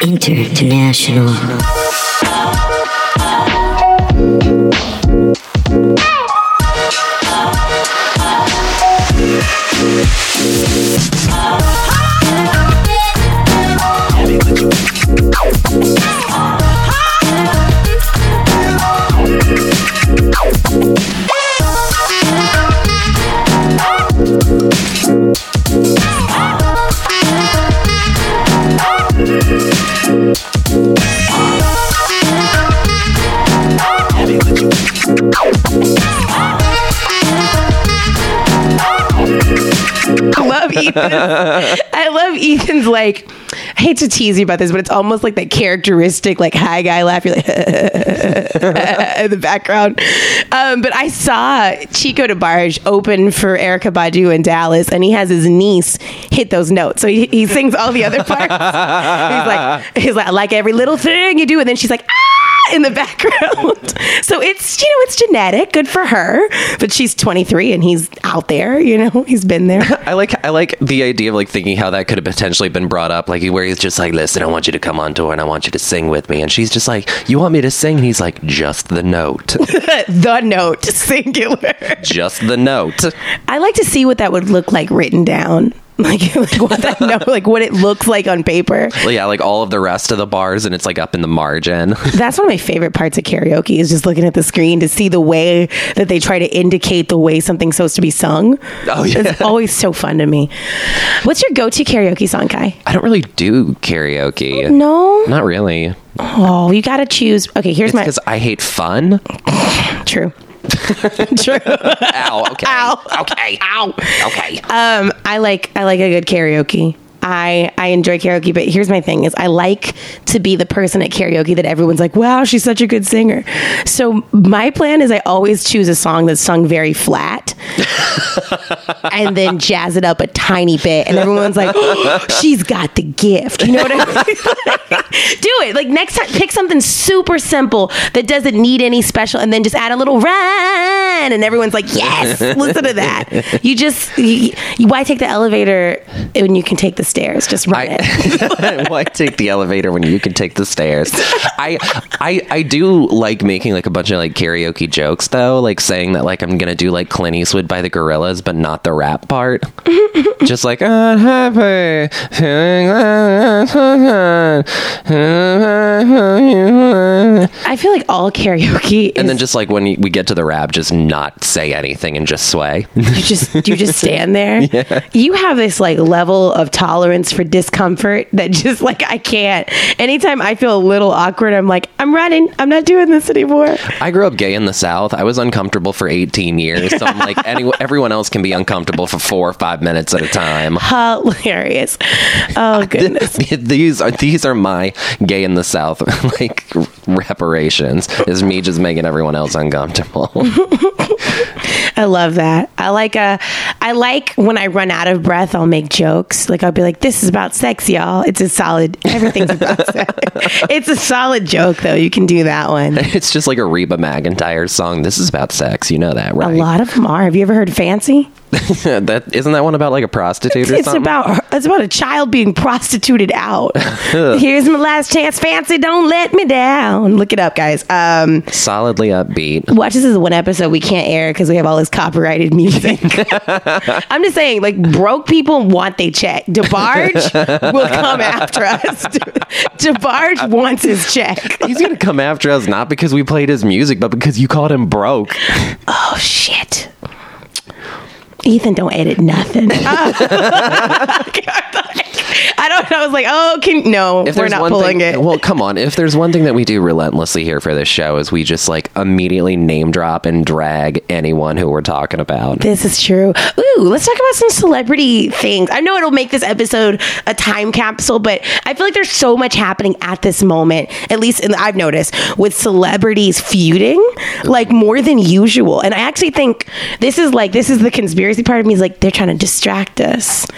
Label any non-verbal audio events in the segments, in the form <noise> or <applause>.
International. I love Ethan's like. I hate to tease you about this, but it's almost like that characteristic, like high guy laugh. You're like <laughs> in the background. Um, but I saw Chico DeBarge open for Erykah Badu in Dallas, and he has his niece hit those notes. So he, he sings all the other parts. <laughs> he's like, he's like, I like every little thing you do, and then she's like, ah, <laughs> in the background. <laughs> so it's you know it's genetic, good for her. But she's 23 and he's out there. You know, <laughs> he's been there. I like I like the idea of like thinking how that could have potentially been brought up, like where he's just like, "Listen, I want you to come on tour and I want you to sing with me," and she's just like, "You want me to sing?" And he's like, "Just the note, the note singular. just the note." I like to see what that would look like written down. <laughs> Like, like what that note, like what it looks like on paper. Well, yeah, like all of the rest of the bars, and it's like up in the margin. <laughs> That's one of my favorite parts of karaoke is just looking at the screen to see the way that they try to indicate the way something's supposed to be sung. Oh, yeah. It's always so fun to me. What's your go-to karaoke song, Kai? I don't really do karaoke. Oh, no. Not really. Oh, you got to choose. Okay, here's It's my because I hate fun. <laughs> true. <laughs> true. Ow. Okay. Ow. Okay. Ow. Okay. Um, I like I like a good karaoke. I I enjoy karaoke, but here's my thing: is I like to be the person at karaoke that everyone's like, "Wow, she's such a good singer." So my plan is I always choose a song that's sung very flat, <laughs> and then jazz it up a tiny bit, and everyone's like, oh, "She's got the gift." You know what I mean? <laughs> Do it like next time. Pick something super simple that doesn't need any special, and then just add a little run, and everyone's like, "Yes, listen to that." <laughs> You just you, you- why take the elevator when you can take the stairs? Just run it. <laughs> Why take the elevator when you can take the stairs? I, I, I do like making like a bunch of like karaoke jokes though, like saying that like I'm gonna do like Clint Eastwood by the Gorillaz, but not the rap part. <laughs> Just like I'm happy, feeling I feel like all karaoke is and then just like when we get to the rap, just not say anything and just sway. you just you just <laughs> stand there. You have this like level of tolerance for discomfort <laughs> that just like I can't. Anytime I feel a little awkward, I'm like, I'm running. I'm not doing this anymore. I grew up gay in the South. I was uncomfortable for 18 years, so I'm like, <laughs> any, everyone else can be uncomfortable for four or five minutes at a time. Hilarious. Oh <laughs> goodness. these are these are my gay in the South like reparations. Is me just making everyone else uncomfortable. I love that. I like a, I like when I run out of breath, I'll make jokes. Like I'll be like, "This is about sex, y'all." It's a solid. Everything's about sex. <laughs> It's a solid joke, though. You can do that one. <laughs> it's just like a Reba McEntire song. This is about sex. You know that, right? A lot of them are. Have you ever heard "Fancy"? <laughs> that isn't that one about like a prostitute or It's something? about it's about a child being prostituted out. <laughs> Here's my last chance, fancy. Don't let me down. Look it up, guys. Um, solidly upbeat. watch this is one episode we can't air because we have all this copyrighted music. <laughs> I'm just saying, like broke people want they check. DeBarge will come after us. DeBarge wants his check. He's gonna come after us not because we played his music, but because you called him broke. Oh shit. Ethan, don't edit nothing. <laughs> I don't know. I was like, oh, can no, if we're not pulling thing, it. Well, come on. If there's one thing that we do relentlessly here for this show is we just like immediately name drop and drag anyone who we're talking about. This is true. Ooh, let's talk about some celebrity things. I know it'll make this episode a time capsule, but I feel like there's so much happening at this moment, at least in, I've noticed, with celebrities feuding, like more than usual. And I actually think this is like, this is the conspiracy part of me is like, they're trying to distract us. <laughs>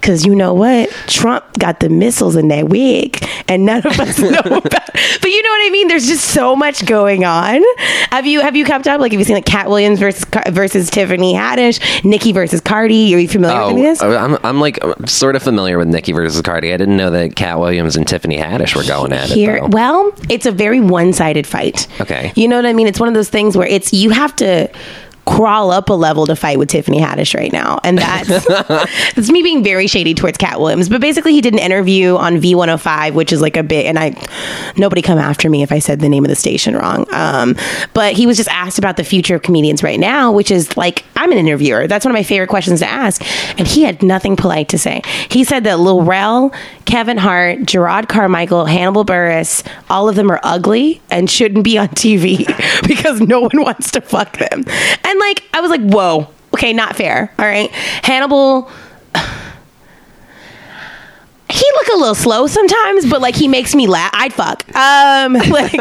Because you know what? Trump got the missiles in that wig, and none of us <laughs> know about. it. But you know what I mean? There's just so much going on. Have you have you kept up? Like, have you seen like Katt Williams versus versus Tiffany Haddish, Nikki versus Cardi? Are you familiar with any of this? Oh, I'm, I'm like sort of familiar with Nikki versus Cardi. I didn't know that Katt Williams and Tiffany Haddish were going at Here, it. Though. well, it's a very one-sided fight. Okay. you know what I mean. It's one of those things where it's you have to crawl up a level to fight with Tiffany Haddish right now, and that's <laughs> it's me being very shady towards Katt Williams. But basically, he did an interview on V105, which is like a bit, and I nobody come after me if I said the name of the station wrong. Um, but he was just asked about the future of comedians right now, which is like I'm an interviewer. That's one of my favorite questions to ask, and he had nothing polite to say. He said that Lil Rel, Kevin Hart, Jerrod Carmichael, Hannibal Buress, all of them are ugly and shouldn't be on TV <laughs> because no one wants to fuck them. And like, I was like, whoa, okay, not fair. All right. Hannibal. He look a little slow sometimes, but like he makes me laugh. I'd fuck. Um, <laughs> like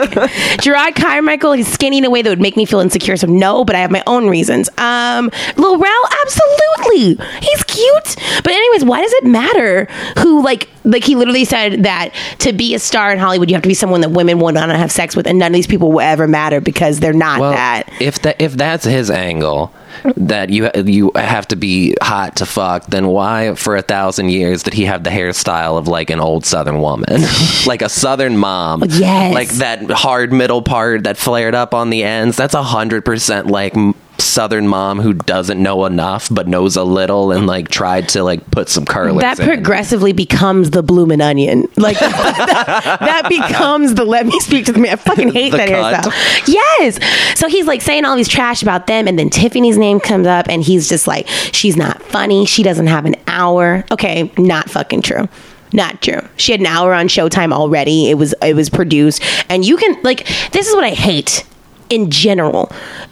Jerrod Carmichael, he's skinny in a way that would make me feel insecure. So no, but I have my own reasons. Um, Lil Rel, absolutely, he's cute. But anyways, why does it matter who like like he literally said that to be a star in Hollywood, you have to be someone that women want to have sex with, and none of these people will ever matter because they're not Well, that. if that if that's his angle, that you you have to be hot to fuck, then why for a thousand years did he have the hairstyle of like an old Southern woman, <laughs> like a Southern mom? Yes. like that hard middle part that flared up on the ends. That's a hundred percent like. Southern mom who doesn't know enough but knows a little and like tried to like put some curlers that in. progressively becomes the bloomin' onion. Like that, <laughs> that becomes the let me speak to the man. I fucking hate <laughs> that cunt. hairstyle. Yes. So he's like saying all these trash about them, and then Tiffany's name comes up, and he's just like, she's not funny. She doesn't have an hour. Okay, not fucking true. Not true. She had an hour on Showtime already. It was it was produced, and you can like this is what I hate in general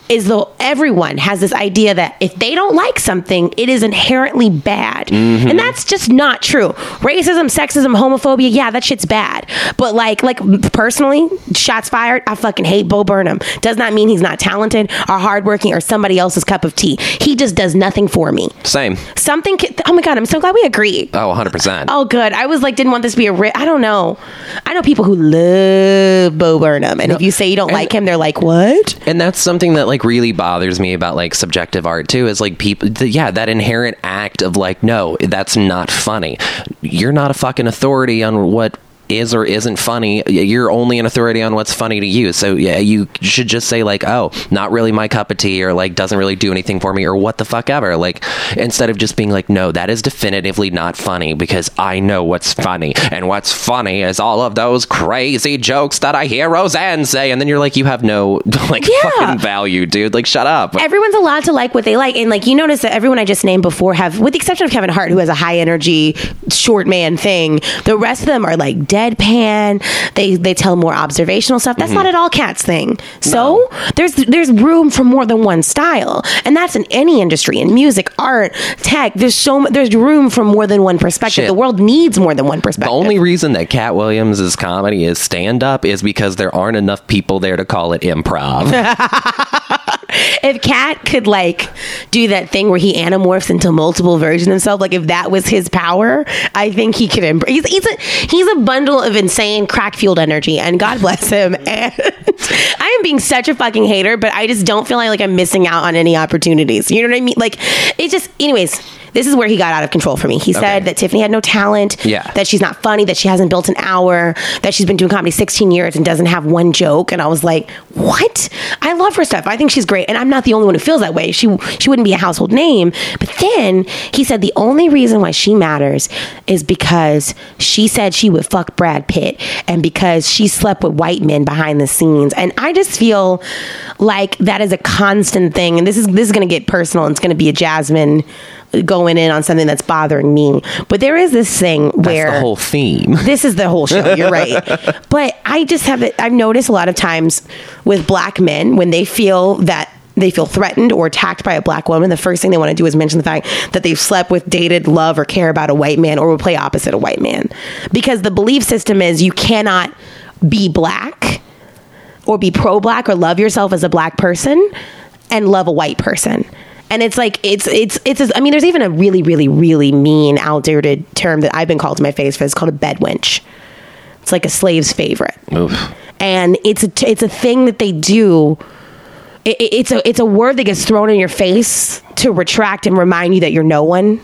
is though everyone has this idea that if they don't like something, it is inherently bad. And that's just not true. Racism, sexism, homophobia, yeah, that shit's bad. But like like personally, shots fired, I fucking hate Bo Burnham. Does not mean he's not talented or hardworking or somebody else's cup of tea. He just does nothing for me. Same. Something ca- oh my god, I'm so glad we agree. Oh, 100%. Oh, good. I was like, didn't want this to be a. Ri- I don't know. I know people who love Bo Burnham, and if you say you don't like him, they're like, "What?" And that's something that like really bothers me about like subjective art too is like people yeah that inherent act of like no that's not funny. You're not a fucking authority on what is or isn't funny you're only an authority on what's funny to you so yeah you should just say like oh not really my cup of tea or like doesn't really do anything for me or what the fuck ever like instead of just being like no that is definitively not funny because i know what's funny and what's funny is all of those crazy jokes that i hear roseanne say and then you're like you have no <laughs> like Yeah. fucking value dude like shut up Everyone's allowed to like what they like, and like you notice that everyone I just named before have, with the exception of Kevin Hart, who has a high energy short man thing. The rest of them are like deadpan. They they tell more observational stuff. That's mm-hmm. not at all Katt's thing. So there's there's room for more than one style, and that's in any industry, in music, art, tech. There's so there's room for more than one perspective. Shit. The world needs more than one perspective. the only reason that Katt Williams' comedy is stand up is because there aren't enough people there to call it improv. <laughs> if Katt could like do that thing where he anamorphs into multiple versions of himself, like if that was his power, I think he could. Embr- he's he's a he's a bundle of insane crack fueled energy, and God bless him. <laughs> And I am being such a fucking hater, but I just don't feel like, like I'm missing out on any opportunities. You know what I mean? Like it just, anyways. This is where he got out of control for me. He said Okay. that Tiffany had no talent, Yeah. that she's not funny, that she hasn't built an hour, that she's been doing comedy 16 years and doesn't have one joke. And I was like, what? I love her stuff. I think she's great. And I'm not the only one who feels that way. She she wouldn't be a household name. But then he said the only reason why she matters is because she said she would fuck Brad Pitt and because she slept with white men behind the scenes. And I just feel like that is a constant thing. And this is this is gonna get personal and it's gonna be a Jasmine going in on something that's bothering me. But there is this thing That's where the whole theme. <laughs> this is the whole show. You're right. <laughs> but I just have it. I've noticed a lot of times with black men when they feel that they feel threatened or attacked by a black woman, the first thing they want to do is mention the fact that they've slept with, dated, love, or care about a white man or will play opposite a white man. Because the belief system is you cannot be black or be pro black or love yourself as a black person and love a white person. And it's like it's it's it's. I mean, there's even a really really really mean outdated term that I've been called to my face for. It's called a bed wench. It's like a slave's favorite Oof. and it's a, it's a thing that they do. It, it- it's a it's a word that gets thrown in your face to retract and remind you that you're no one,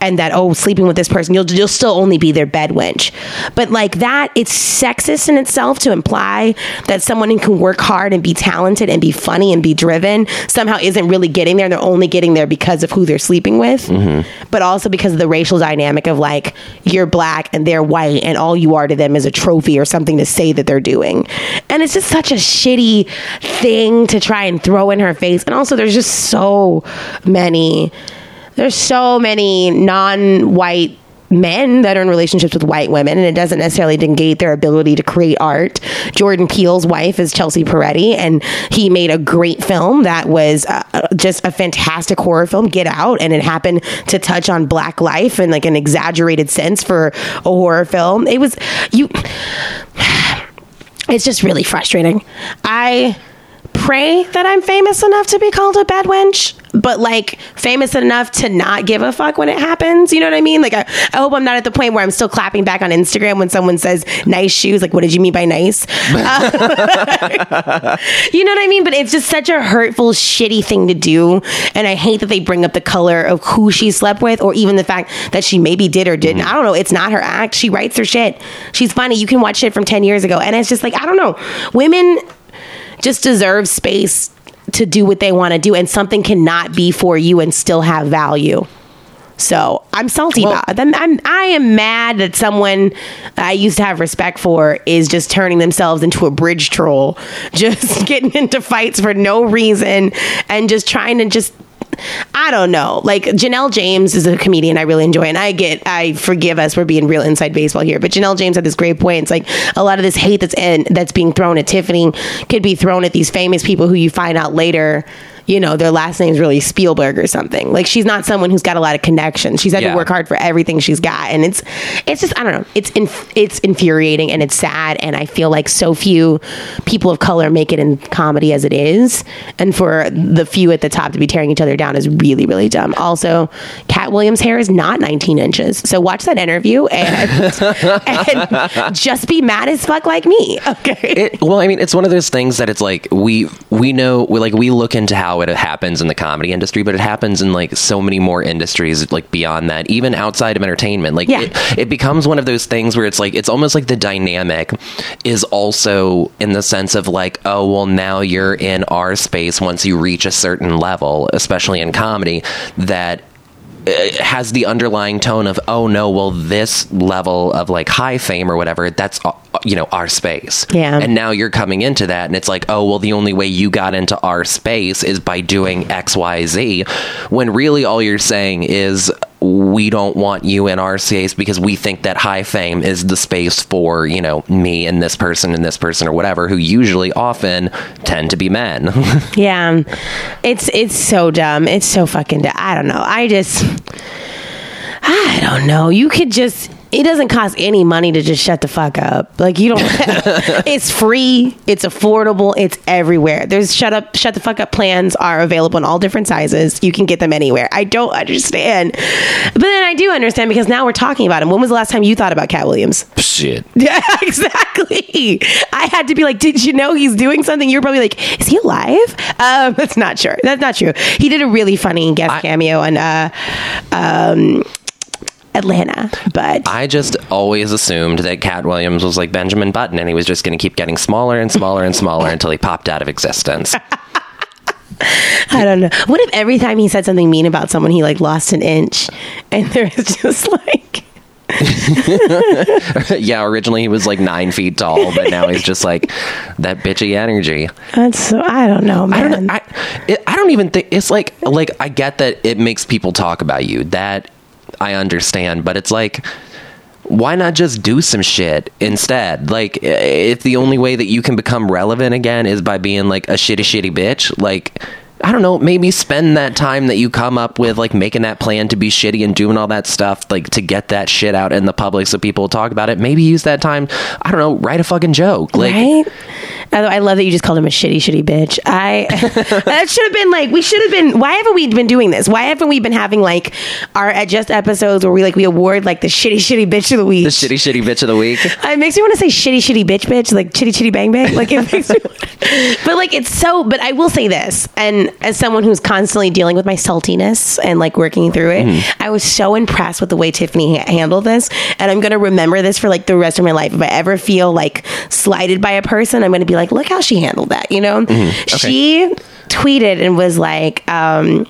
and that oh, sleeping with this person, you'll you'll still only be their bed wench. But like that, it's sexist in itself to imply that someone who can work hard and be talented and be funny and be driven somehow isn't really getting there. They're only getting there because of who they're sleeping with, mm-hmm. but also because of the racial dynamic of like you're black and they're white, and all you are to them is a trophy or something to say that they're doing. And it's just such a shitty thing to try and throw in her face. And also, there's just so many, there's so many non-white men that are in relationships with white women and it doesn't necessarily negate their ability to create art. Jordan Peele's wife is Chelsea Peretti and he made a great film that was uh, just a fantastic horror film Get Out and it happened to touch on black life in like an exaggerated sense for a horror film. It was you <sighs> it's just really frustrating. I pray that I'm famous enough to be called a bad wench, but like famous enough to not give a fuck when it happens. You know what I mean? Like, I, I hope I'm not at the point where I'm still clapping back on Instagram when someone says nice shoes. Like, what did you mean by nice? Uh, <laughs> <laughs> you know what I mean? But it's just such a hurtful, shitty thing to do. And I hate that they bring up the color of who she slept with or even the fact that she maybe did or didn't. I don't know. It's not her act. She writes her shit. She's funny. You can watch shit from 10 years ago. And it's just like, I don't know. Women just deserve space to do what they want to do and something cannot be for you and still have value. So i'm salty Well- about them. I'm i am mad that someone i used to have respect for is just turning themselves into a bridge troll <laughs> just getting into fights for no reason and just trying to just I don't know. Like Janelle James is a comedian I really enjoy, and I get I forgive us for being real inside baseball here, but Janelle James had this great point. It's like a lot of this hate that's in that's being thrown at Tiffany could be thrown at these famous people who you find out later. You know, their last name's really Spielberg or something. Like she's not someone who's got a lot of connections. She's had Yeah. to work hard for everything she's got, and it's it's just I don't know. It's inf- it's infuriating and it's sad, and I feel like so few people of color make it in comedy as it is, and for the few at the top to be tearing each other down is really really dumb. Also, Katt Williams' hair is not 19 inches, so watch that interview and, <laughs> and just be mad as fuck like me. Okay. It, well, I mean, it's one of those things that it's like we we know we like we look into how it happens in the comedy industry, but it happens in like so many more industries like beyond that, even outside of entertainment. Like Yeah. it, it becomes one of those things where it's like it's almost like the dynamic is also in the sense of like, oh well, now you're in our space once you reach a certain level, especially in comedy, that has the underlying tone of oh no well this level of like high fame or whatever that's uh, you know our space Yeah. and now you're coming into that and it's like oh well the only way you got into our space is by doing xyz when really all you're saying is we don't want you in our space because we think that high fame is the space for you know me and this person and this person or whatever who usually often tend to be men <laughs> Yeah, it's it's so dumb. It's so fucking. Dumb. I don't know. I just, I don't know. You could just. It doesn't cost any money to just shut the fuck up. Like you don't. <laughs> <laughs> it's free. It's affordable. It's everywhere. There's shut up, shut the fuck up plans are available in all different sizes. You can get them anywhere. I don't understand, but then I do understand because now we're talking about him. When was the last time you thought about Katt Williams? shit <laughs> Yeah, exactly. I had to be like, did you know he's doing something? You were probably like, is he alive? Um, that's not sure. That's not true. He did a really funny guest I- cameo on uh, um, Atlanta, but I just always assumed that Katt Williams was like Benjamin Button and he was just going to keep getting smaller and smaller and smaller until he popped out of existence. <laughs> I don't know. What if every time he said something mean about someone, he like lost an inch, and <laughs> there's just like. <laughs> yeah, originally he was like nine feet tall, but now he's just like that bitchy energy. That's so I don't know, I don't. I, it, I don't even think it's like like I get that it makes people talk about you. That I understand, but it's like. Why not just do some shit instead? Like, if the only way that you can become relevant again is by being like a shitty, shitty bitch, like, I don't know, maybe spend that time that you come up with, like, making that plan to be shitty and doing all that stuff, like, to get that shit out in the public so people will talk about it. Maybe use that time, I don't know, write a fucking joke. Like, right? Although I love that you just called him a shitty, shitty bitch. I <laughs> that should have been like we should have been. Why haven't we been doing this? Why haven't we been having like our adjust episodes where we like we award like the shitty, shitty bitch of the week? The shitty, shitty bitch of the week. <laughs> It makes me want to say shitty, shitty bitch, bitch, like chitty, chitty, bang, bang. Like it makes me, <laughs> but like it's so. But I will say this, and as someone who's constantly dealing with my saltiness and like working through it, I was so impressed with the way Tiffany ha- handled this, and I'm gonna remember this for like the rest of my life. If I ever feel like slighted by a person, I'm gonna be like, look how she handled that. You know, she tweeted and was like. um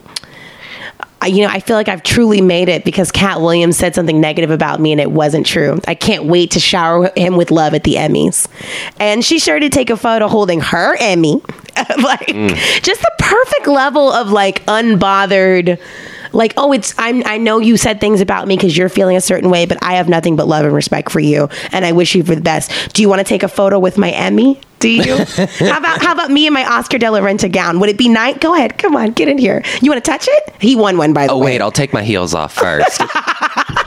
you know, I feel like I've truly made it because Katt Williams said something negative about me and it wasn't true. I can't wait to shower him with love at the Emmys. And she sure did take a photo holding her Emmy. <laughs> like mm. just the perfect level of like unbothered like oh it's I'm I know you said things about me cuz you're feeling a certain way but I have nothing but love and respect for you and I wish you for the best. Do you want to take a photo with my Emmy? Do you? <laughs> how about how about me and my Oscar de la Renta gown? Would it be nice? Go ahead, come on, get in here. You want to touch it? He won one by the Oh way. Oh wait, I'll take my heels off first. <laughs>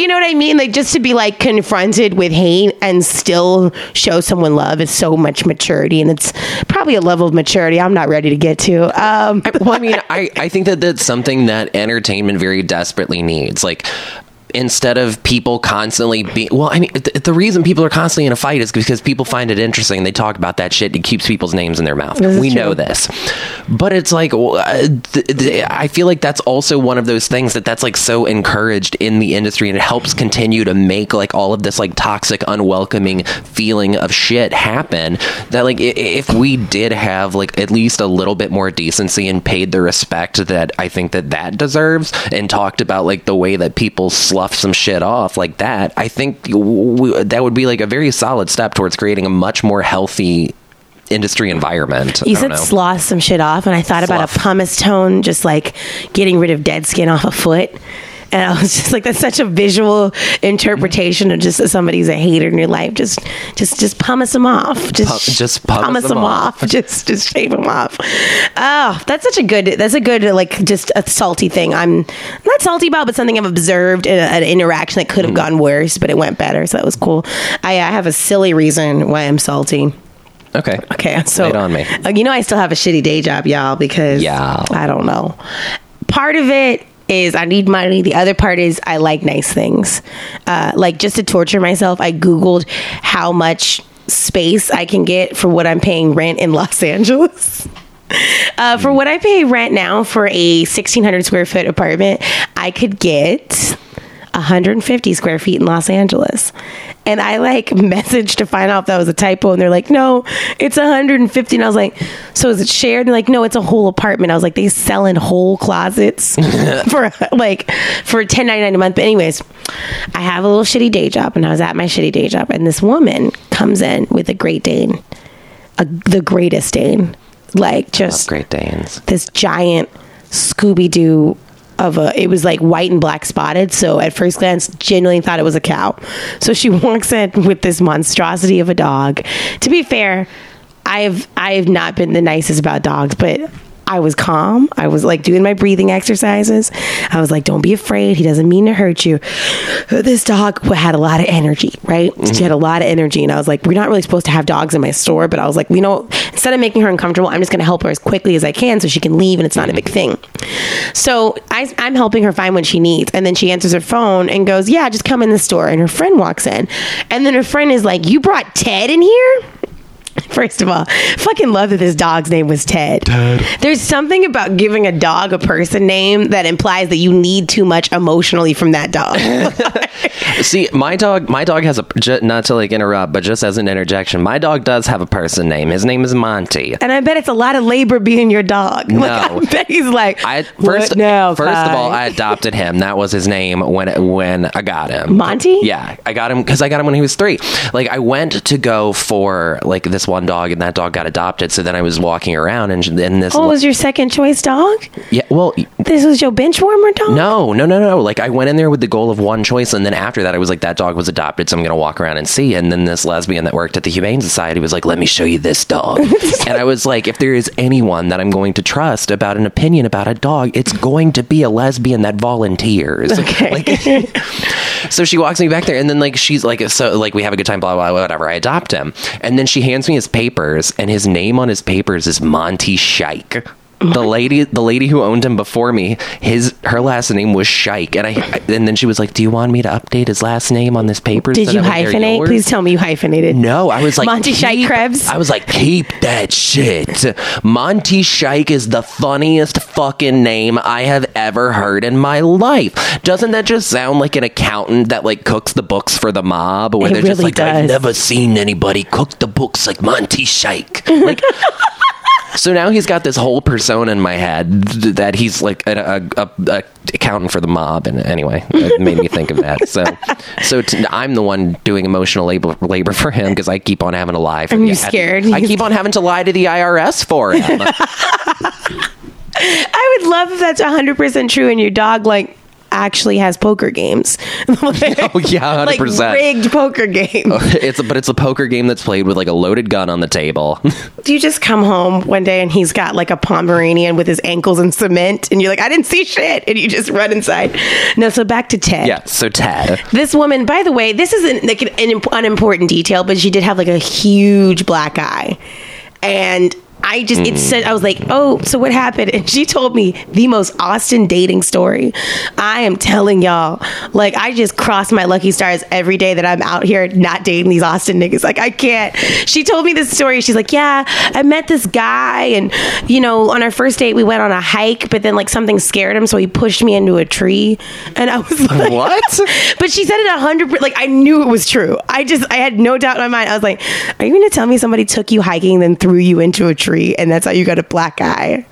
You know what I mean? Like just to be like confronted with hate and still show someone love is so much maturity, and it's probably a level of maturity I'm not ready to get to. Um, well, I mean, I, I think that that's something that entertainment very desperately needs. Like, instead of people constantly being, well, I mean, th- the reason people are constantly in a fight is because people find it interesting. They talk about that shit. It keeps people's names in their mouth. This We know this. But it's like, uh, th- th- I feel like that's also one of those things that that's like so encouraged in the industry and it helps continue to make like all of this like toxic, unwelcoming feeling of shit happen. That like, if we did have like at least a little bit more decency and paid the respect that I think that that deserves and talked about like the way that people slough some shit off like that, I think w- w- that would be like a very solid step towards creating a much more healthy industry environment. you said sloth some shit off, and I thought about a pumice tone, just like getting rid of dead skin off a foot. And I was <laughs> just like, that's such a visual interpretation of just somebody's a hater in your life. Just, just, just pumice them off. Just, Pu- just pumice them them off. off. <laughs> Just, just shave them off. Oh, that's such a good. That's a good like just a salty thing. I'm not salty about, but something I've observed in a- an interaction that could have gone worse, but it went better. So that was cool. I, I have a silly reason why I'm salty. Okay. Okay, so Lay it on me. uh, you know, I still have a shitty day job, y'all, because Yeah. I don't know. Part of it is I need money. The other part is I like nice things. Uh, like just to torture myself, I googled how much space I can get for what I'm paying rent in Los <laughs> Angeles. Uh, for what I pay rent now for a 1600 square foot apartment, I could get 150 square feet in Los Angeles. And I like <laughs> messaged to find out if that was a typo, and they're like, no, it's 150. And I was like, so is it shared? And they're like, no, it's a whole apartment. I was like, they sell in whole closets <laughs> for like for 10.99 a month. But anyways, I have a little shitty day job, and I was at my shitty day job, and this woman comes in with a Great Dane, a, the greatest Dane, like just Great Danes. this giant Scooby Doo of a. It was like white and black spotted. So at first glance, genuinely thought it was a cow. So she <laughs> walks in with this monstrosity of a dog. To be fair, I've I've not been the nicest about dogs, but. I was calm. I was like doing my breathing exercises. I was like, don't be afraid. He doesn't mean to hurt you. This dog had a lot of energy, right? Mm-hmm. She had a lot of energy. And I was like, we're not really supposed to have dogs in my store. But I was like, you know, instead of making her uncomfortable, I'm just going to help her as quickly as I can so she can leave and it's not a big thing. So I, I'm helping her find what she needs. And then she answers her phone and goes, yeah, just come in the store. And her friend walks in. And then her friend is like, you brought Ted in here? <laughs> First of all, fucking love that this dog's name was Ted. Ted. There's something about giving a dog a person name that implies that you need too much emotionally from that dog. <laughs> <laughs> See, my dog, my dog has a not to like interrupt, but just as an interjection, my dog does have a person name. His name is Monty. and I bet it's a lot of labor being your dog. No. Like, I bet he's like, I "What first, now, first of all, I adopted him. That was his name when when I got him. Monty? Yeah, I got him because I got him when he was three. Like I went to go for like this one dog, and that dog got adopted. So then I was walking around, and and this Oh, was your second choice dog? yeah, well. This was your bench warmer dog? No, no, no, no. Like I went in there with the goal of one choice, and then after that, I was like, that dog was adopted, so I'm gonna walk around and see. And then this lesbian that worked at the Humane Society was like, let me show you this dog. <laughs> and I was like, if there is anyone that I'm going to trust about an opinion about a dog, it's going to be a lesbian that volunteers. <laughs> Okay. Like, <laughs> so she walks me back there, and then like she's like, so like we have a good time, blah blah, blah whatever. I adopt him, and then she hands me his papers, and his name on his papers is Monty Shike. The lady, the lady who owned him before me, his her last name was Shike, and I, and then she was like, "Do you want me to update his last name on this paper?" Did you hyphenate? Please tell me you hyphenated. No, I was like Monty Shike Krebs? I was like, keep that shit. Monty Shike is the funniest fucking name I have ever heard in my life. Doesn't that just sound like an accountant that like cooks the books for the mob? Where It they're just really like, I've never seen anybody cook the books like Monty Shike. Like. So now he's got this whole persona in my head that he's like a, a, a, a accountant for the mob, and anyway, it made me think of that. <laughs> So, so t- I'm the one doing emotional labor labor for him because I keep on having to lie. For Are you scared? I keep on having to lie to the IRS for him. <laughs> I would love if that's 100% true and your dog, like, actually has poker games. <laughs> <laughs> oh yeah, like hundred percent. rigged poker games. <laughs> It's a, but it's a poker game that's played with like a loaded gun on the table. Do you just come home one day and he's got like a Pomeranian with his ankles in cement and you're like, I didn't see shit. And you just run inside. No, so back to Ted. yeah. So Ted. This woman, by the way, this isn't like an, an unimportant detail, but she did have like a huge black eye. And I just, it said, I was like, oh, so what happened? And she told me the most Austin dating story. I am telling y'all, like, I just cross my lucky stars every day that I'm out here not dating these Austin niggas. Like, I can't. She told me this story. She's like, yeah, I met this guy, and, you know, on our first date, we went on a hike, but then, like, something scared him, so he pushed me into a tree. And I was <laughs> like, What? <laughs> but she said it a hundred. Like I knew it was true. I just I had no doubt in my mind. I was like, "Are you going to tell me somebody took you hiking, then threw you into a tree, and that's how you got a black eye?"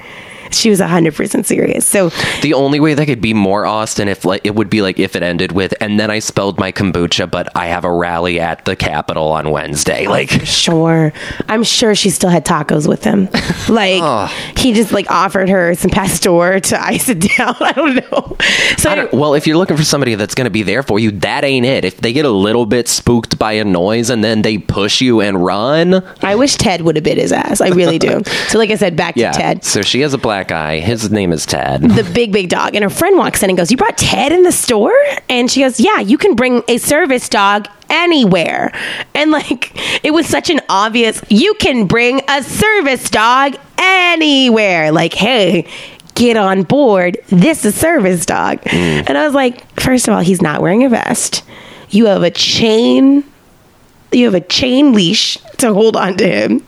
She was hundred percent serious. So The only way that could be more Austin if like it would be like if it ended with and then I spelled my kombucha, but I have a rally at the Capitol on Wednesday. Oh, like sure, I'm sure she still had tacos with him. <laughs> Like he just like offered her some pastor to ice it down. <laughs> I don't know. So don't, well, if you're looking for somebody that's going to be there for you, that ain't it. If they get a little bit spooked by a noise and then they push you and run, I wish Ted would have bit his ass. I really do. <laughs> so like I said, back yeah. to Ted. So she has a black eye. His name is Ted. the big big dog. And her friend walks in and goes you brought ted in the store? And she goes yeah you can bring a service dog anywhere. And like it was such an obvious you can bring a service dog anywhere. Like hey get on board. This is service dog. Hmm. And i was like first of all he's not wearing a vest. You have a chain you have a chain leash <laughs> to hold on to him.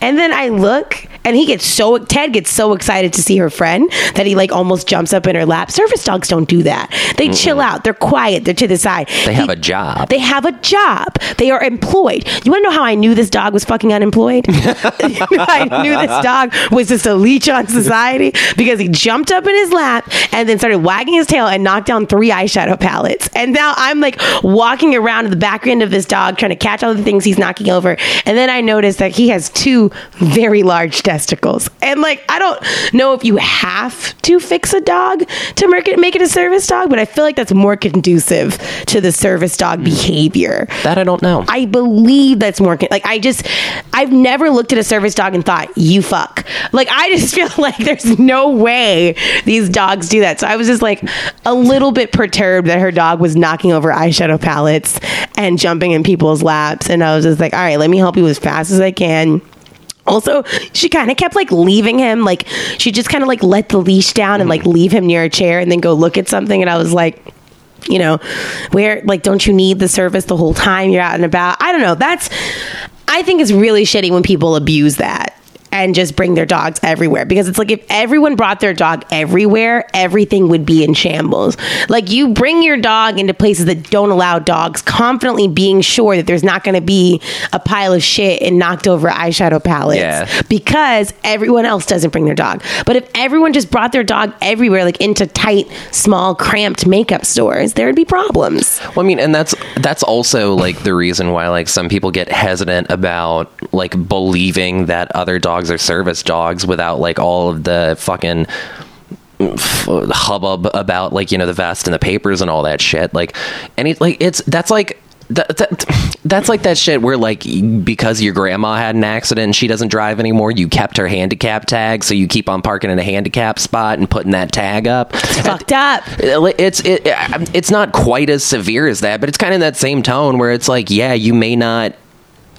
And then I look and he gets so Ted gets so excited to see her friend that he like almost jumps up in her lap. Service dogs don't do that. They chill out. They're quiet. They're to the side. They have a job. They have a job. They are employed. You want to know how I knew this dog was fucking unemployed? <laughs> <laughs> I knew this dog was just a leech on society because he jumped up in his lap and then started wagging his tail and knocked down three eyeshadow palettes. And now I'm like walking around the back end of this dog trying to catch all the things he's knocking over. And then I noticed that he has two very large testicles. And like, I don't know if you have to fix a dog to make it, make it a service dog, but I feel like that's more conducive to the service dog hmm. behavior. that I don't know. I believe that's more con- like I just I've never looked at a service dog and thought you fuck. Like I just <laughs> feel like there's no way these dogs do that. So I was just like a little bit perturbed that her dog was knocking over eyeshadow palettes and jumping in people's laps and I was just like, "All right, let me help you as fast as I can." Also, she kind of kept like leaving him. Like she just kind of like let the leash down and like mm-hmm. leave him near a chair and then go look at something. And I was like, you know, where like don't you need the service the whole time you're out and about? I don't know. That's I think it's really shitty when people abuse that and just bring their dogs everywhere because it's like if everyone brought their dog everywhere, everything would be in shambles. Like you bring your dog into places that don't allow dogs, confidently being sure that there's not going to be a pile of shit and knocked over eyeshadow palettes Yeah. because everyone else doesn't bring their dog. But if everyone just brought their dog everywhere, like into tight, small, cramped makeup stores, there would be problems. Well, I mean, and that's that's also like the reason why like some people get hesitant about like believing that other dogs are service dogs without like all of the fucking hubbub about like you know the vest and the papers and all that shit. Like, any like it's that's like. That, that, that's like that shit where like because your grandma had an accident and she doesn't drive anymore you kept her handicap tag so you keep on parking in a handicap spot and putting that tag up Fucked up. it's it, um, it's not quite as severe as that, but it's kind of that same tone where it's like, yeah, you may not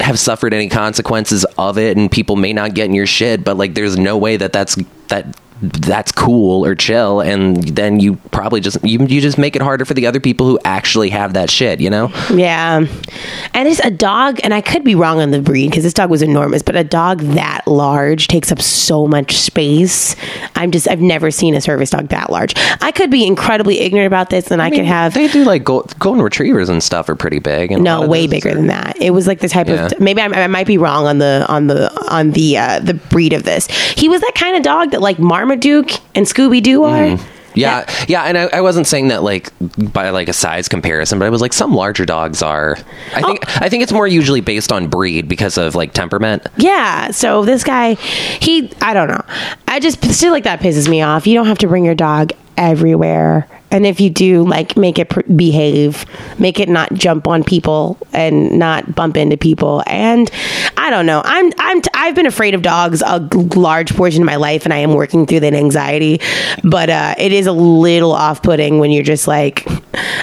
have suffered any consequences of it and people may not get in your shit but like there's no way that that's that that's cool or chill and then you probably just you, you just make it harder for the other people who actually have that shit you know Yeah. And it's a dog, and I could be wrong on the breed because this dog was enormous, but a dog that large takes up so much space. I'm just, I've never seen a service dog that large. I could be incredibly ignorant about this, and I, could have. they do like gold, golden retrievers and stuff are pretty big and No, way bigger are- than that. It was like the type Yeah. of maybe I, I might be wrong on the on the on the uh, the breed of this. He was that kind of dog that like Marmaduke and Scooby Doo are. Mm-hmm. yeah yeah and I, I wasn't saying that like by like a size comparison but i was like some larger dogs are i think Oh. i think it's more usually based on breed because of like temperament Yeah. So this guy, he, I don't know. I just still like that pisses me off. You don't have to bring your dog everywhere. And if you do, like, make it pr- behave, make it not jump on people and not bump into people. And I don't know. I'm, I'm, t- I've been afraid of dogs a large portion of my life, and I am working through that anxiety. But uh, it is a little off-putting when you're just like,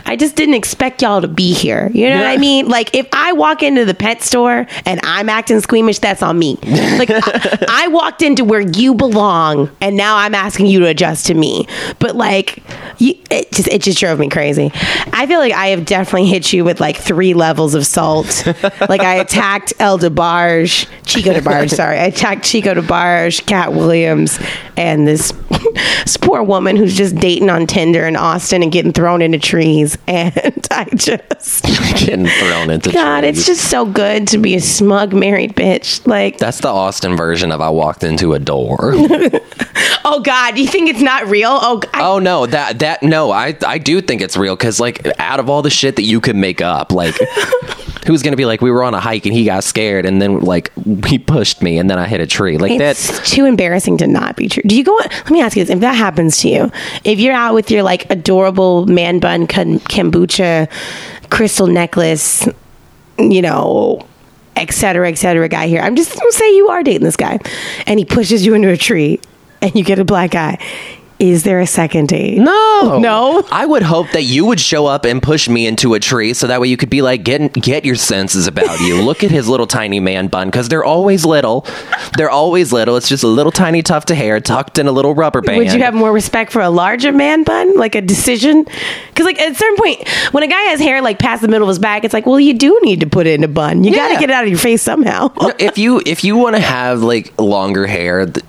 I just didn't expect y'all to be here. You know what I mean? Like, if I walk into the pet store and I'm acting squeamish, that's on me. Like, I, <laughs> I walked into where you belong, and now I'm asking you to adjust to me. But like, you, it just it just drove me crazy. I feel like I have definitely hit you with like three levels of salt. <laughs> like I attacked El DeBarge, Chico DeBarge. Sorry, I attacked Chico DeBarge, Katt Williams, and this, <laughs> this poor woman who's just dating on Tinder in Austin and getting thrown into trees. <laughs> And I just. getting thrown into God, trees. it's just so good to be a smug married bitch. Like, that's the austin version of i walked into a door oh God, you think it's not real? Oh, I, Oh no, that that no, I I do think it's real because like out of all the shit that you could make up, like <laughs> who's gonna be like we were on a hike and he got scared and then like he pushed me and then I hit a tree like it's that. too embarrassing to not be true. Do you go? Let me ask you this: If that happens to you, if you're out with your like adorable man bun kombucha crystal necklace, you know, etc cetera, et cetera, guy here, I'm just gonna say you are dating this guy, and he pushes you into a tree, and you get a black eye. Is there a second date? No, No? I would hope that you would show up and push me into a tree, so that way you could be like, get get your senses about you. Look at his little tiny man bun, because they're always little. They're always little. It's just a little tiny tuft of hair tucked in a little rubber band. Would you have more respect for a larger man bun, like a decision? Because, like, at a certain point, when a guy has hair like past the middle of his back, it's like, well, you do need to put it in a bun. You got to get it out of your face somehow. No, if you if you want to have like longer hair th-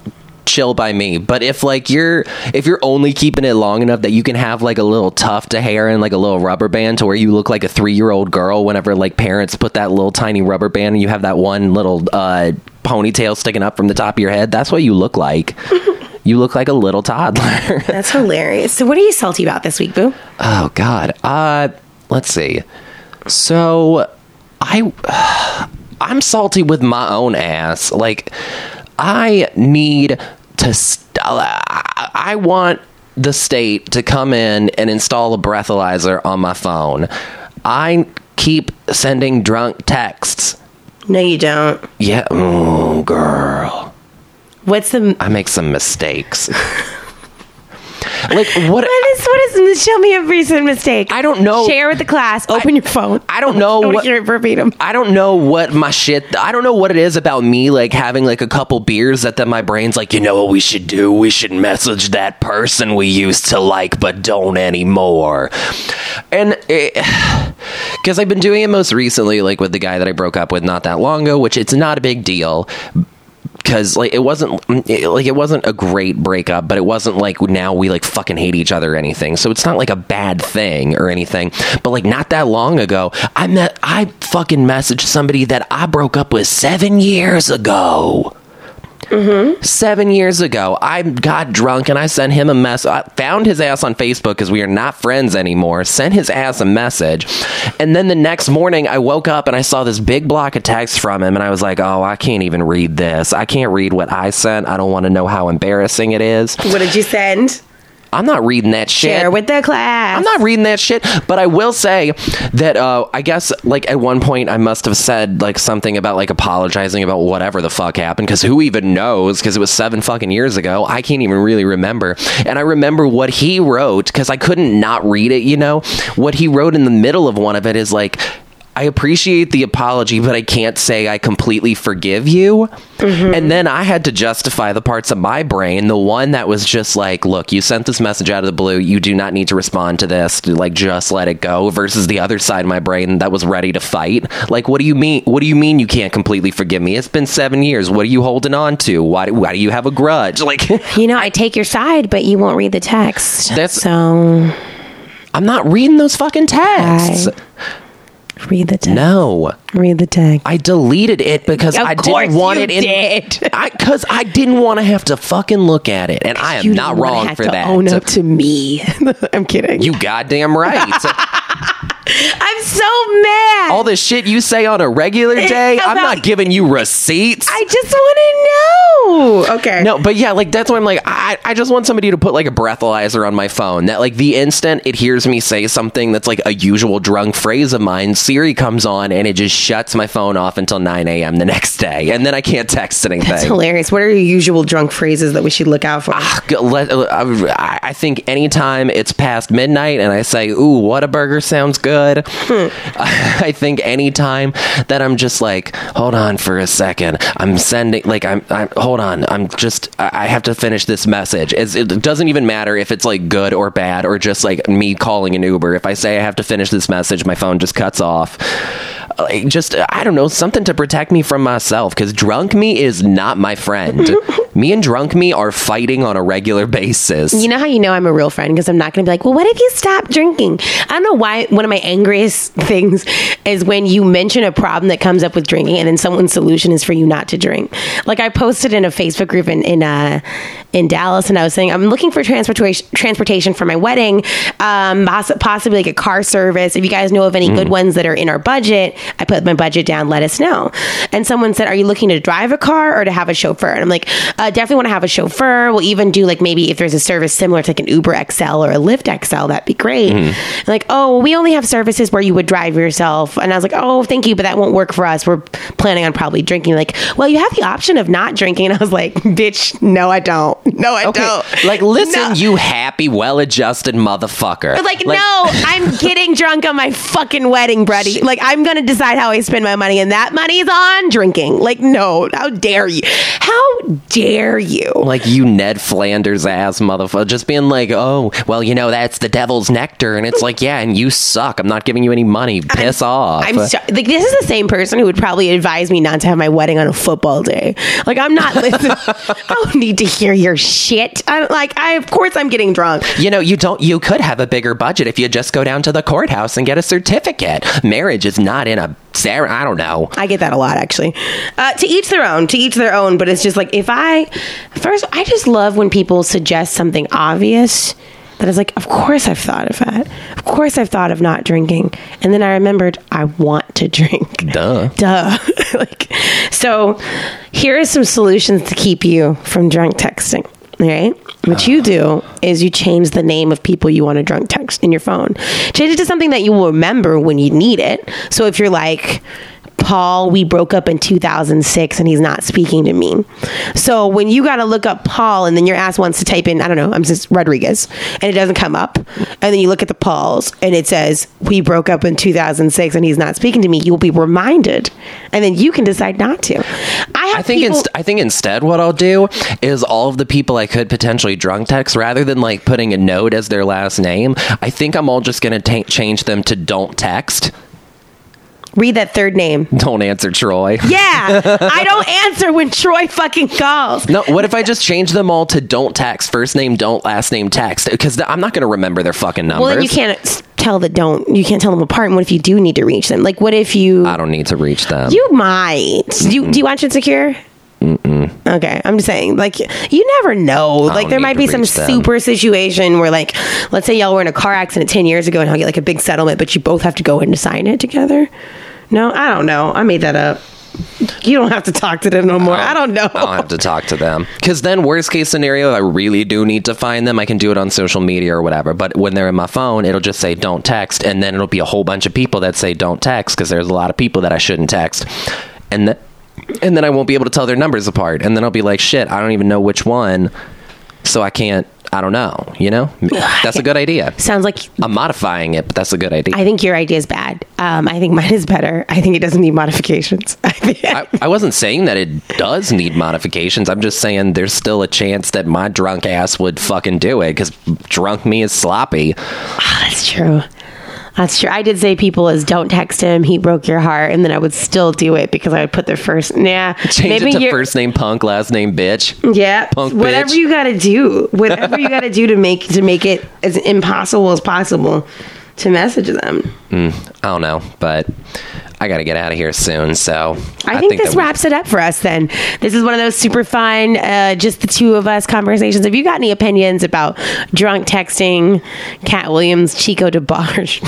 chill by me but if like you're if you're only keeping it long enough that you can have like a little tuft of hair and like a little rubber band to where you look like a three-year-old girl whenever like parents put that little tiny rubber band and you have that one little uh ponytail sticking up from the top of your head that's what you look like <laughs> you look like a little toddler <laughs> That's hilarious. So, what are you salty about this week, Boo? Oh God. Uh, let's see. So, I, <sighs> I'm salty with my own ass. Like, I need to. St- I want the state to come in and install a breathalyzer on my phone. I keep sending drunk texts. No, you don't. Yeah, oh, girl. What's the. I make some mistakes. <laughs> like what? What is, what is, show me a recent mistake. I don't know. Share with the class. Open your phone. I don't know I what- hear it verbatim. I don't know what my shit. I don't know what it is about me, like having like a couple beers that then my brain's like, you know what we should do? We should message that person we used to like but don't anymore. And eh, <sighs> because I've been doing it most recently, like with the guy that I broke up with not that long ago, which it's not a big deal because like it wasn't mm, it, like it wasn't a great breakup but it wasn't like now we like fucking hate each other or anything. So it's not like a bad thing or anything. But like not that long ago i met i fucking messaged somebody that i broke up with seven years ago Mm-hmm. Seven years ago, I got drunk and I sent him a mess. I found his ass on Facebook because we are not friends anymore. Sent his ass a message, and then the next morning, I woke up and I saw this big block of text from him, and I was like, "Oh, I can't even read this. I can't read what I sent. I don't want to know how embarrassing it is. What did you send? I'm not reading that shit." Share with the class. I'm not reading that shit, but I will say that uh, I guess like at one point I must have said like something about like apologizing about whatever the fuck happened because who even knows? Because it was seven fucking years ago. I can't even really remember. And I remember what he wrote because I couldn't not read it. You know what he wrote in the middle of one of it is like. I appreciate the apology, but I can't say I completely forgive you. Mm-hmm. And then I had to justify the parts of my brain, the one that was just like, look, you sent this message out of the blue. You do not need to respond to this. Like, just let it go. Versus the other side of my brain that was ready to fight. Like, what do you mean? What do you mean you can't completely forgive me? It's been seven years. What are you holding on to? Why, why do you have a grudge? <laughs> Like, You know, I take your side, but you won't read the text. That's- so I'm not reading those fucking texts. I- read the text. No. Read the tag. I deleted it because Of I didn't want it in. did. <laughs> I because I didn't want to have to fucking look at it, and I am You not wrong have for to that. Own up to me. <laughs> I'm kidding. you goddamn right. <laughs> <laughs> I'm so mad. All the shit you say on a regular day, I'm not giving you receipts. I just want to know. Okay. no, but yeah, like that's why I'm like, I, I just want somebody to put like a breathalyzer on my phone that like the instant it hears me say something that's like a usual drunk phrase of mine, Siri comes on and it just shuts my phone off until 9 a.m. the next day, and then I can't text anything. That's hilarious. What are your usual drunk phrases that we should look out for? G- let- uh, I I think anytime it's past midnight and I say, "Ooh, what a burger sounds good," Hmm. <laughs> I think anytime that I'm just like, "Hold on for a second, I'm sending like I'm, I'm hold on, I'm just I I have to finish this message." It's, it doesn't even matter if it's like good or bad or just like me calling an Uber. If I say I have to finish this message, my phone just cuts off. Like, just I don't know something to protect me from myself because drunk me is not my friend. <laughs> me and drunk me are fighting on a regular basis. You know how you know I'm a real friend because I'm not going to be like, well, what if you stop drinking? I don't know why. One of my angriest <laughs> things is when you mention a problem that comes up with drinking, and then someone's solution is for you not to drink. Like I posted in a Facebook group in in uh, in Dallas, and I was saying I'm looking for transportation transportation for my wedding, um, poss- possibly like a car service. If you guys know of any good ones that are in our budget, I put my budget down. Let us know. And someone said, "Are you looking to drive a car or to have a chauffeur?" And I'm like, uh, "Definitely want to have a chauffeur. We'll even do like maybe if there's a service similar to like an Uber XL or a Lyft XL, that'd be great." And like, "Oh, well, we only have services where you would drive yourself." And I was like, "Oh, thank you, but that won't work for us. We're planning on probably drinking." Like, well, you have the option of not drinking. <laughs> And I was like, "Bitch, no, I don't. No, I don't." Like, listen, No. you happy, well-adjusted motherfucker. Like, no, I'm getting drunk on my fucking wedding, buddy. Like, I'm gonna decide how I spend my money, and that money's on drinking. Like, no, how dare you? How dare you? Like you, Ned Flanders ass motherfucker, just being like, "Oh, well, you know that's the devil's nectar," and it's like, "Yeah, and you suck. I'm not giving you any money. Piss off." I'm so, like this is the same person who would probably advise me not to have my wedding on a football day. Like I'm not listening. <laughs> I don't need to hear your shit. I'm like I of course I'm getting drunk. You know, you don't. You could have a bigger budget if you just go down to the courthouse and get a certificate. Marriage is not in a. Sarah, I don't know. I get that a lot actually. Uh, to each their own. To each their own. But it's just like if I first, I just love when people suggest something obvious. That is like, of course I've thought of that. Of course I've thought of not drinking. And then I remembered I want to <laughs> drink. Duh. Duh. <laughs> like, so here are some solutions to keep you from drunk texting. Right. What you do is you change the name of people you want to drunk text in your phone. Change it to something that you will remember when you need it. So if you're like, Paul, we broke up in 2006 and he's not speaking to me. So when you got to look up Paul and then your ass wants to type in, I don't know, I'm just Rodriguez and it doesn't come up. And then you look at the Pauls and it says, we broke up in 2006 and he's not speaking to me. You will be reminded and then you can decide not to. I have I think people, inst- I think instead what I'll do is all of the people I could potentially drunk text rather than like putting a note as their last name. I think I'm all just gonna ta change them to don't text. Read that third name. <laughs> Don't answer Troy. <laughs> Yeah, I don't answer when Troy fucking calls. No, what if I just change them all to don't text, first name don't, last name text? Because I'm not going to remember their fucking numbers. Well, then you can't tell that don't. You can't tell them apart. And what if you do need to reach them? Like, what if you? I don't need to reach them. You might. Do you, do you watch Insecure? Mm-mm. Okay, I'm just saying, like, you never know. Like, there might be some them. super situation where, like, let's say y'all were in a car accident 10 years ago and y'all get, like, a big settlement, but you both have to go in to sign it together. No, I don't know. I made that up. You don't have to talk to them no more. I don't know. I don't have to talk to them. Because then, worst case scenario, I really do need to find them. I can do it on social media or whatever. But when they're in my phone, it'll just say don't text. And then it'll be a whole bunch of people that say don't text because there's a lot of people that I shouldn't text. And th- and then I won't be able to tell their numbers apart. And then I'll be like, shit, I don't even know which one. So I can't. I don't know. You know, that's a good idea. Sounds like I'm modifying it, but that's a good idea. I think your idea is bad. Um, I think mine is better. I think it doesn't need modifications. <laughs> I I, wasn't saying that it does need modifications. I'm just saying there's still a chance that my drunk ass would fucking do it because drunk me is sloppy. that's true. That's true. I did say people as don't text him. He broke your heart, and then I would still do it because I would put their first. Nah, Change it to first name punk, last name bitch. Yeah, Punk whatever bitch. you got to do, <laughs> whatever you got to do to make to make it as impossible as possible to message them. Hmm. I don't know, but I got to get out of here soon. So I, think, this that we- wraps it up for us. Then this is one of those super fun, uh, just the two of us conversations. Have you got any opinions about drunk texting, Katt Williams, Chico DeBarge,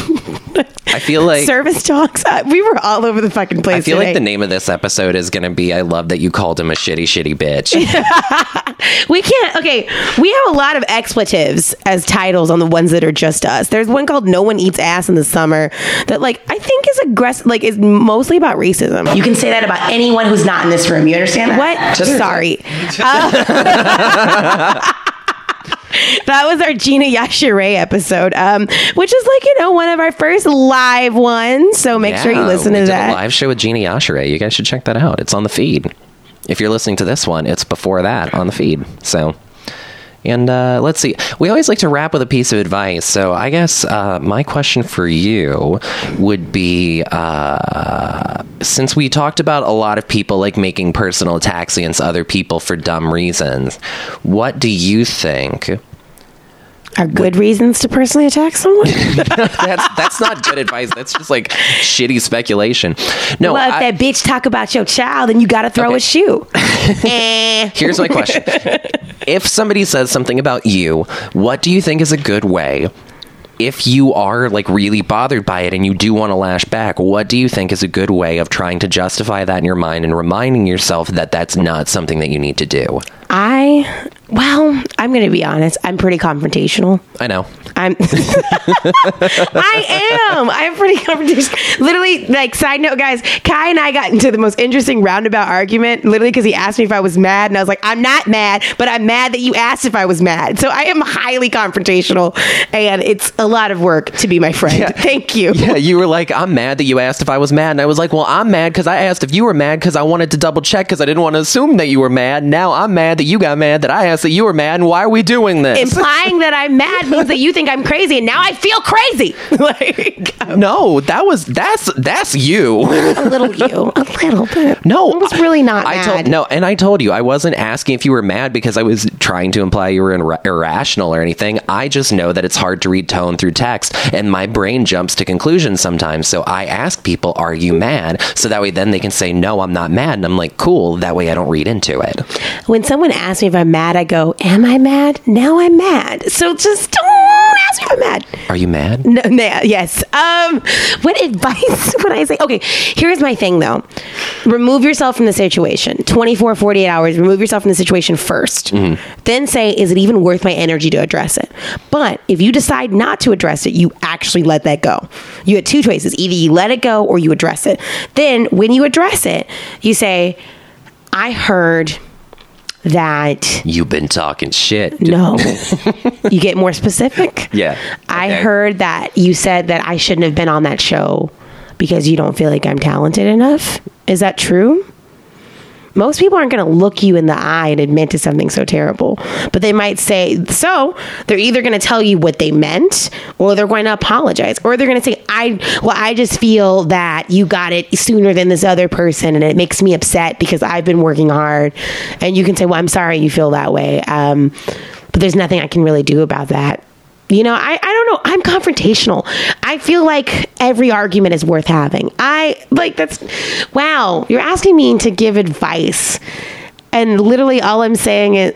<laughs> I feel like service dogs, uh, we were all over the fucking place. I feel today. like the name of this episode is going to be "I love that you called him a shitty, shitty bitch." <laughs> We can't. Okay, we have a lot of expletives as titles on the ones that are just us. There's one called "No One Eats Ass in the Summer" that, like, I think is aggressive. Like, is mostly about racism. You can say that about anyone who's not in this room. You understand that? What? Sorry. <laughs> Uh, <laughs> that was our Gina Yashere episode, um, which is like you know one of our first live ones. So make sure you listen to that. Live show with Gina Yashere. You guys should check that out. It's on the feed. If you're listening to this one, it's before that on the feed. So. And uh, let's see. We always like to wrap with a piece of advice. So I guess uh, my question for you would be: uh, since we talked about a lot of people like making personal attacks against other people for dumb reasons, what do you think? Are good reasons to personally attack someone? <laughs> That's that's not good advice. That's just like shitty speculation. No, well, if I- that bitch talk about your child, then you got to throw Okay. a shoe. <laughs> Eh. Here's my question. <laughs> if somebody says something about you, what do you think is a good way? If you are like really bothered by it and you do want to lash back, what do you think is a good way of trying to justify that in your mind and reminding yourself that that's not something that you need to do? I, well, I'm going to be honest. I'm pretty confrontational. I know. I'm, <laughs> I am. I'm pretty confrontational. Literally, like, side note, guys, Kai and I got into the most interesting roundabout argument, literally, because he asked me if I was mad. And I was like, I'm not mad, but I'm mad that you asked if I was mad. So I am highly confrontational, and it's a lot of work to be my friend. Thank you. Yeah, you were like, I'm mad that you asked if I was mad. And I was like, well, I'm mad because I asked if you were mad because I wanted to double check because I didn't want to assume that you were mad. Now I'm mad that you got mad that I asked that you were mad. And why are we doing this? <laughs> Implying that I'm mad means that you think I'm crazy, and now I feel crazy. <laughs> like, um, no, that was, that's, that's you. a little you, a <laughs> little bit. No, I was really not I mad. told no, and I told you I wasn't asking if you were mad because I was trying to imply you were ir- irrational or anything. I just know that it's hard to read tone through text, and my brain jumps to conclusions sometimes. So I ask people, "Are you mad?" So that way, then they can say, "No, I'm not mad," and I'm like, "Cool." That way, I don't read into it. When someone asks me if I'm mad, I go, Am I mad? Now I'm mad. So just don't ask me if I'm mad. Are you mad? No, <laughs> yes. Um, what advice <laughs> would I say? Okay, here's my thing though. Remove yourself from the situation. 24, 48 hours, remove yourself from the situation 1st Then say, is it even worth my energy to address it? But if you decide not to address it, you actually let that go. You had two choices. Either you let it go or you address it. Then when you address it, you say, I heard that You've been talking shit. no. <laughs> you get more specific? Yeah. I Okay. heard that you said that I shouldn't have been on that show because you don't feel like I'm talented enough. Is that true? Most people aren't going to look you in the eye and admit to something so terrible, but they might say, so they're either going to tell you what they meant or they're going to apologize or they're going to say, I, well, I just feel that you got it sooner than this other person and it makes me upset because I've been working hard. And you can say, well, I'm sorry you feel that way. Um, but there's nothing I can really do about that. You know, I, I don't. I'm confrontational. I feel like every argument is worth having. I like that's wow, you're asking me to give advice. And literally all I'm saying is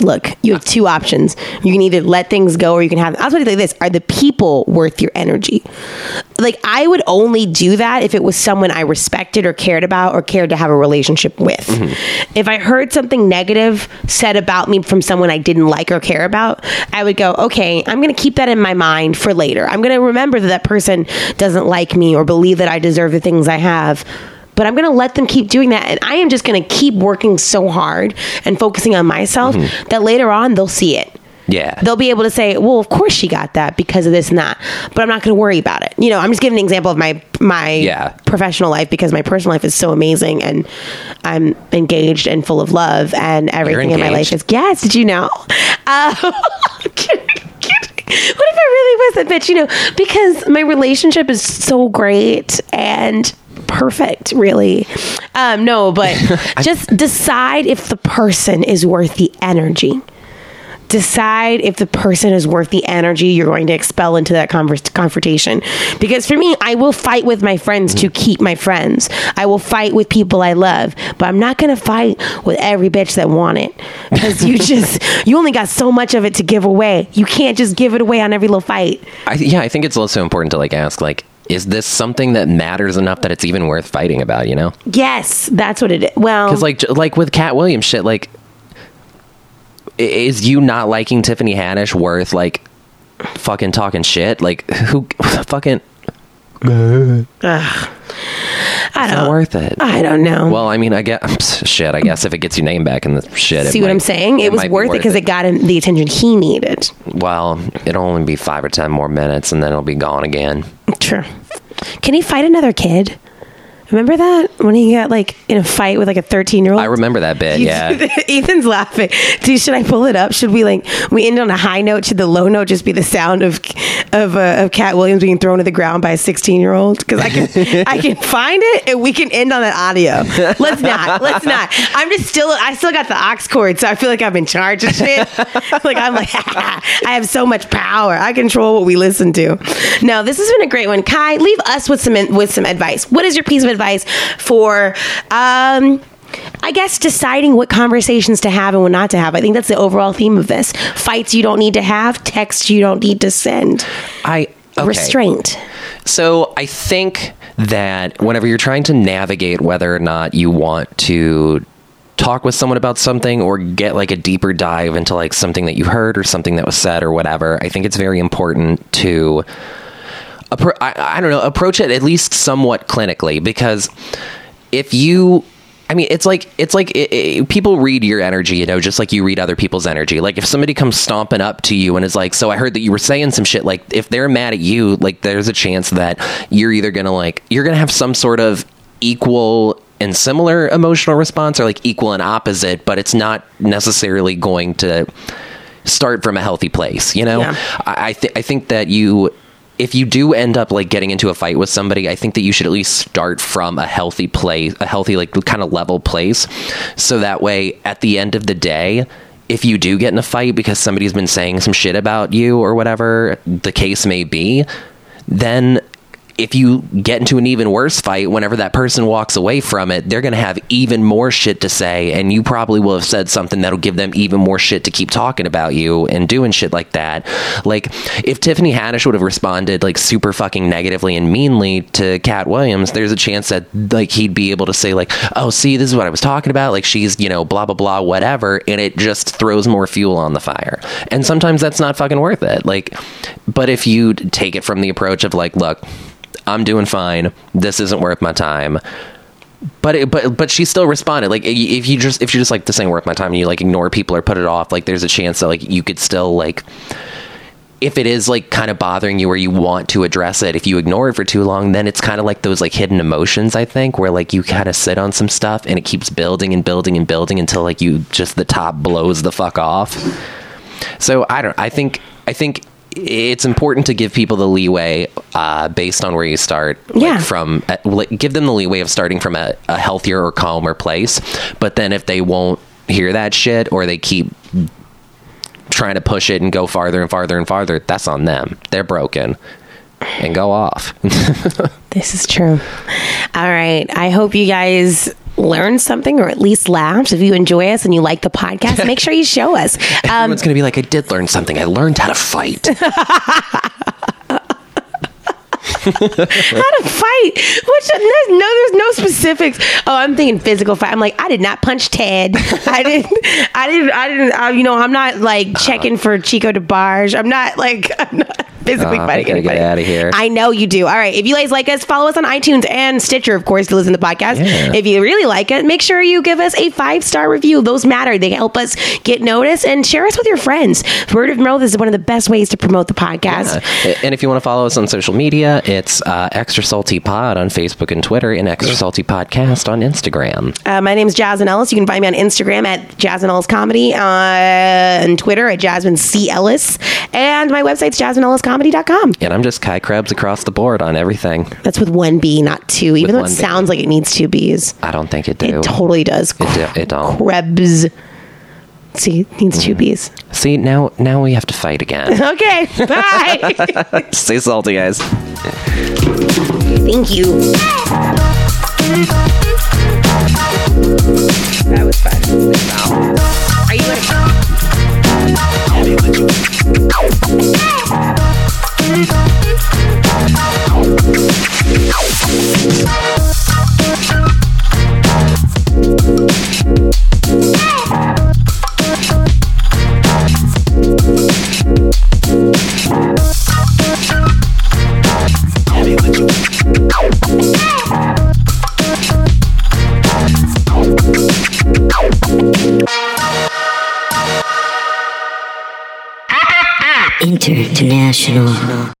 look, you have two options. You can either let things go or you can have I'll tell you like this, are the people worth your energy? Like I would only do that if it was someone I respected or cared about or cared to have a relationship with. If I heard something negative said about me from someone I didn't like or care about, I would go, okay, I'm going to keep that in my mind for later. I'm going to remember that that person doesn't like me or believe that I deserve the things I have but I'm going to let them keep doing that. And I am just going to keep working so hard and focusing on myself that later on they'll see it. Yeah. they'll be able to say, "Well, of course she got that because of this and that," but I'm not going to worry about it. You know, I'm just giving an example of my my Yeah. professional life because my personal life is so amazing and I'm engaged and full of love and everything in my life is. Yes, did you know? Uh, <laughs> <laughs> what if I really wasn't, bitch? You know, because my relationship is so great and perfect, really. Um, no, but <laughs> just decide if the person is worth the energy. Decide if the person is worth the energy you're going to expel into that convers- confrontation. Because for me, I will fight with my friends to keep my friends. I will fight with people I love, but I'm not going to fight with every bitch that want it. Because you <laughs> just, you only got so much of it to give away. You can't just give it away on every little fight. I, yeah, I think it's also important to like ask like, is this something that matters enough that it's even worth fighting about? You know, Yes, that's what it is. Well, because like like with Katt Williams shit, like, is you not liking Tiffany Haddish worth like fucking talking shit? Like, who <laughs> fucking I not don't, worth it? I don't know. Well, I mean, I guess <laughs> shit. I guess if it gets your name back in the shit, it See what might- I'm saying? It, was might be worth it because it got him the attention he needed. Well, it'll only be five or ten more minutes, and then it'll be gone again. True. Can he fight another kid? Remember that when he got like in a fight with like a 13 year old? I remember that bit. Yeah. <laughs> Ethan's laughing. Dude, should I pull it up? Should we like we end on a high note? Should the low note just be the sound of of uh, of Katt Williams being thrown to the ground by a 16 year old? Because I can I can <laughs> find it and we can end on that audio. Let's not. Let's not. I'm just still I still got the aux cord, so I feel like I'm in charge of shit. <laughs> like I'm like I have so much power. I control what we listen to. No, this has been a great one. Kai, leave us with some with some advice. What is your piece of advice for um I guess deciding what conversations to have and what not to have. I think that's the overall theme of this. Fights you don't need to have, texts you don't need to send. I okay. Restraint. So I think that whenever you're trying to navigate whether or not you want to talk with someone about something or get like a deeper dive into like something that you heard or something that was said or whatever, I think it's very important to appro- I, I don't know, approach it at least somewhat clinically because if you I mean, it's like it's like it, it, people read your energy, you know, just like you read other people's energy. Like if somebody comes stomping up to you and is like, "So I heard that you were saying some shit," like if they're mad at you, like there's a chance that you're either gonna like you're gonna have some sort of equal and similar emotional response, or like equal and opposite, but it's not necessarily going to start from a healthy place. You know, Yeah. I I, th- I think that you if you do end up like getting into a fight with somebody, I think that you should at least start from a healthy place, a healthy like kind of level place, so that way at the end of the day. If you do get in a fight because somebody's been saying some shit about you or whatever the case may be, then if you get into an even worse fight, whenever that person walks away from it, they're going to have even more shit to say. And you probably will have said something that'll give them even more shit to keep talking about you and doing shit like that. Like, if Tiffany Haddish would have responded like super fucking negatively and meanly to Katt Williams, there's a chance that like he'd be able to say, like, oh, see, this is what I was talking about. Like, she's, you know, blah, blah, blah, whatever. And it just throws more fuel on the fire. And sometimes that's not fucking worth it. Like, but if you take it from the approach of like, look, I'm doing fine. This isn't worth my time. But it, but but she still responded. Like if you just if you're just like this ain't worth my time, and you like ignore people or put it off, like there's a chance that like you could still like if it is like kind of bothering you or you want to address it, if you ignore it for too long, then it's kind of like those like hidden emotions, I think, where like you kind of sit on some stuff and it keeps building and building and building until like you just the top blows the fuck off. So I don't. I think. I think it's important to give people the leeway uh, based on where you start. like, Yeah. from uh, like, give them the leeway of starting from a, a healthier or calmer place. But then if they won't hear that shit or they keep trying to push it and go farther and farther and farther, that's on them. They're broken. And go off. <laughs> This is true. All right. I hope you guys learned something or at least laughed. If you enjoy us and you like the podcast, make sure you show us. Um, <laughs> Everyone's gonna be like, I did learn something. I learned how to fight. <laughs> <laughs> how to fight? Which there's no, there's no specifics. Oh, I'm thinking physical fight. I'm like, I did not punch Ted. I didn't. I didn't. I didn't. Uh, you know, I'm not like checking for Chico DeBarge. I'm not like. <laughs> I'm not physically Oh, fighting gotta get anybody. outta here. I know you do. All right. If you guys like us, follow us on iTunes and Stitcher, of course, to listen to the podcast. Yeah. If you really like it, make sure you give us a five star review. Those matter. They help us get noticed and share us with your friends. Word of mouth is one of the best ways to promote the podcast. Uh, And if you want to follow us on social media, it's uh, Extra Salty Pod on Facebook and Twitter, and Extra Salty Podcast on Instagram. Uh, my name is Jasmine Ellis. You can find me on Instagram at Jasmine Ellis Comedy, uh, and Twitter at Jasmine C. Ellis. And my website's jasmineelliscomedy.com. And I'm just Kai Krebs across the board on everything. That's with one B, not two, even With though it one B. sounds like it needs two B's. I don't think it do. It totally does. It do- it don't. Krebs. See, needs two mm. B's. See, now now we have to fight again. <laughs> Okay, bye. <laughs> Stay salty, guys. Thank you. That was fun. Are you gonna? International.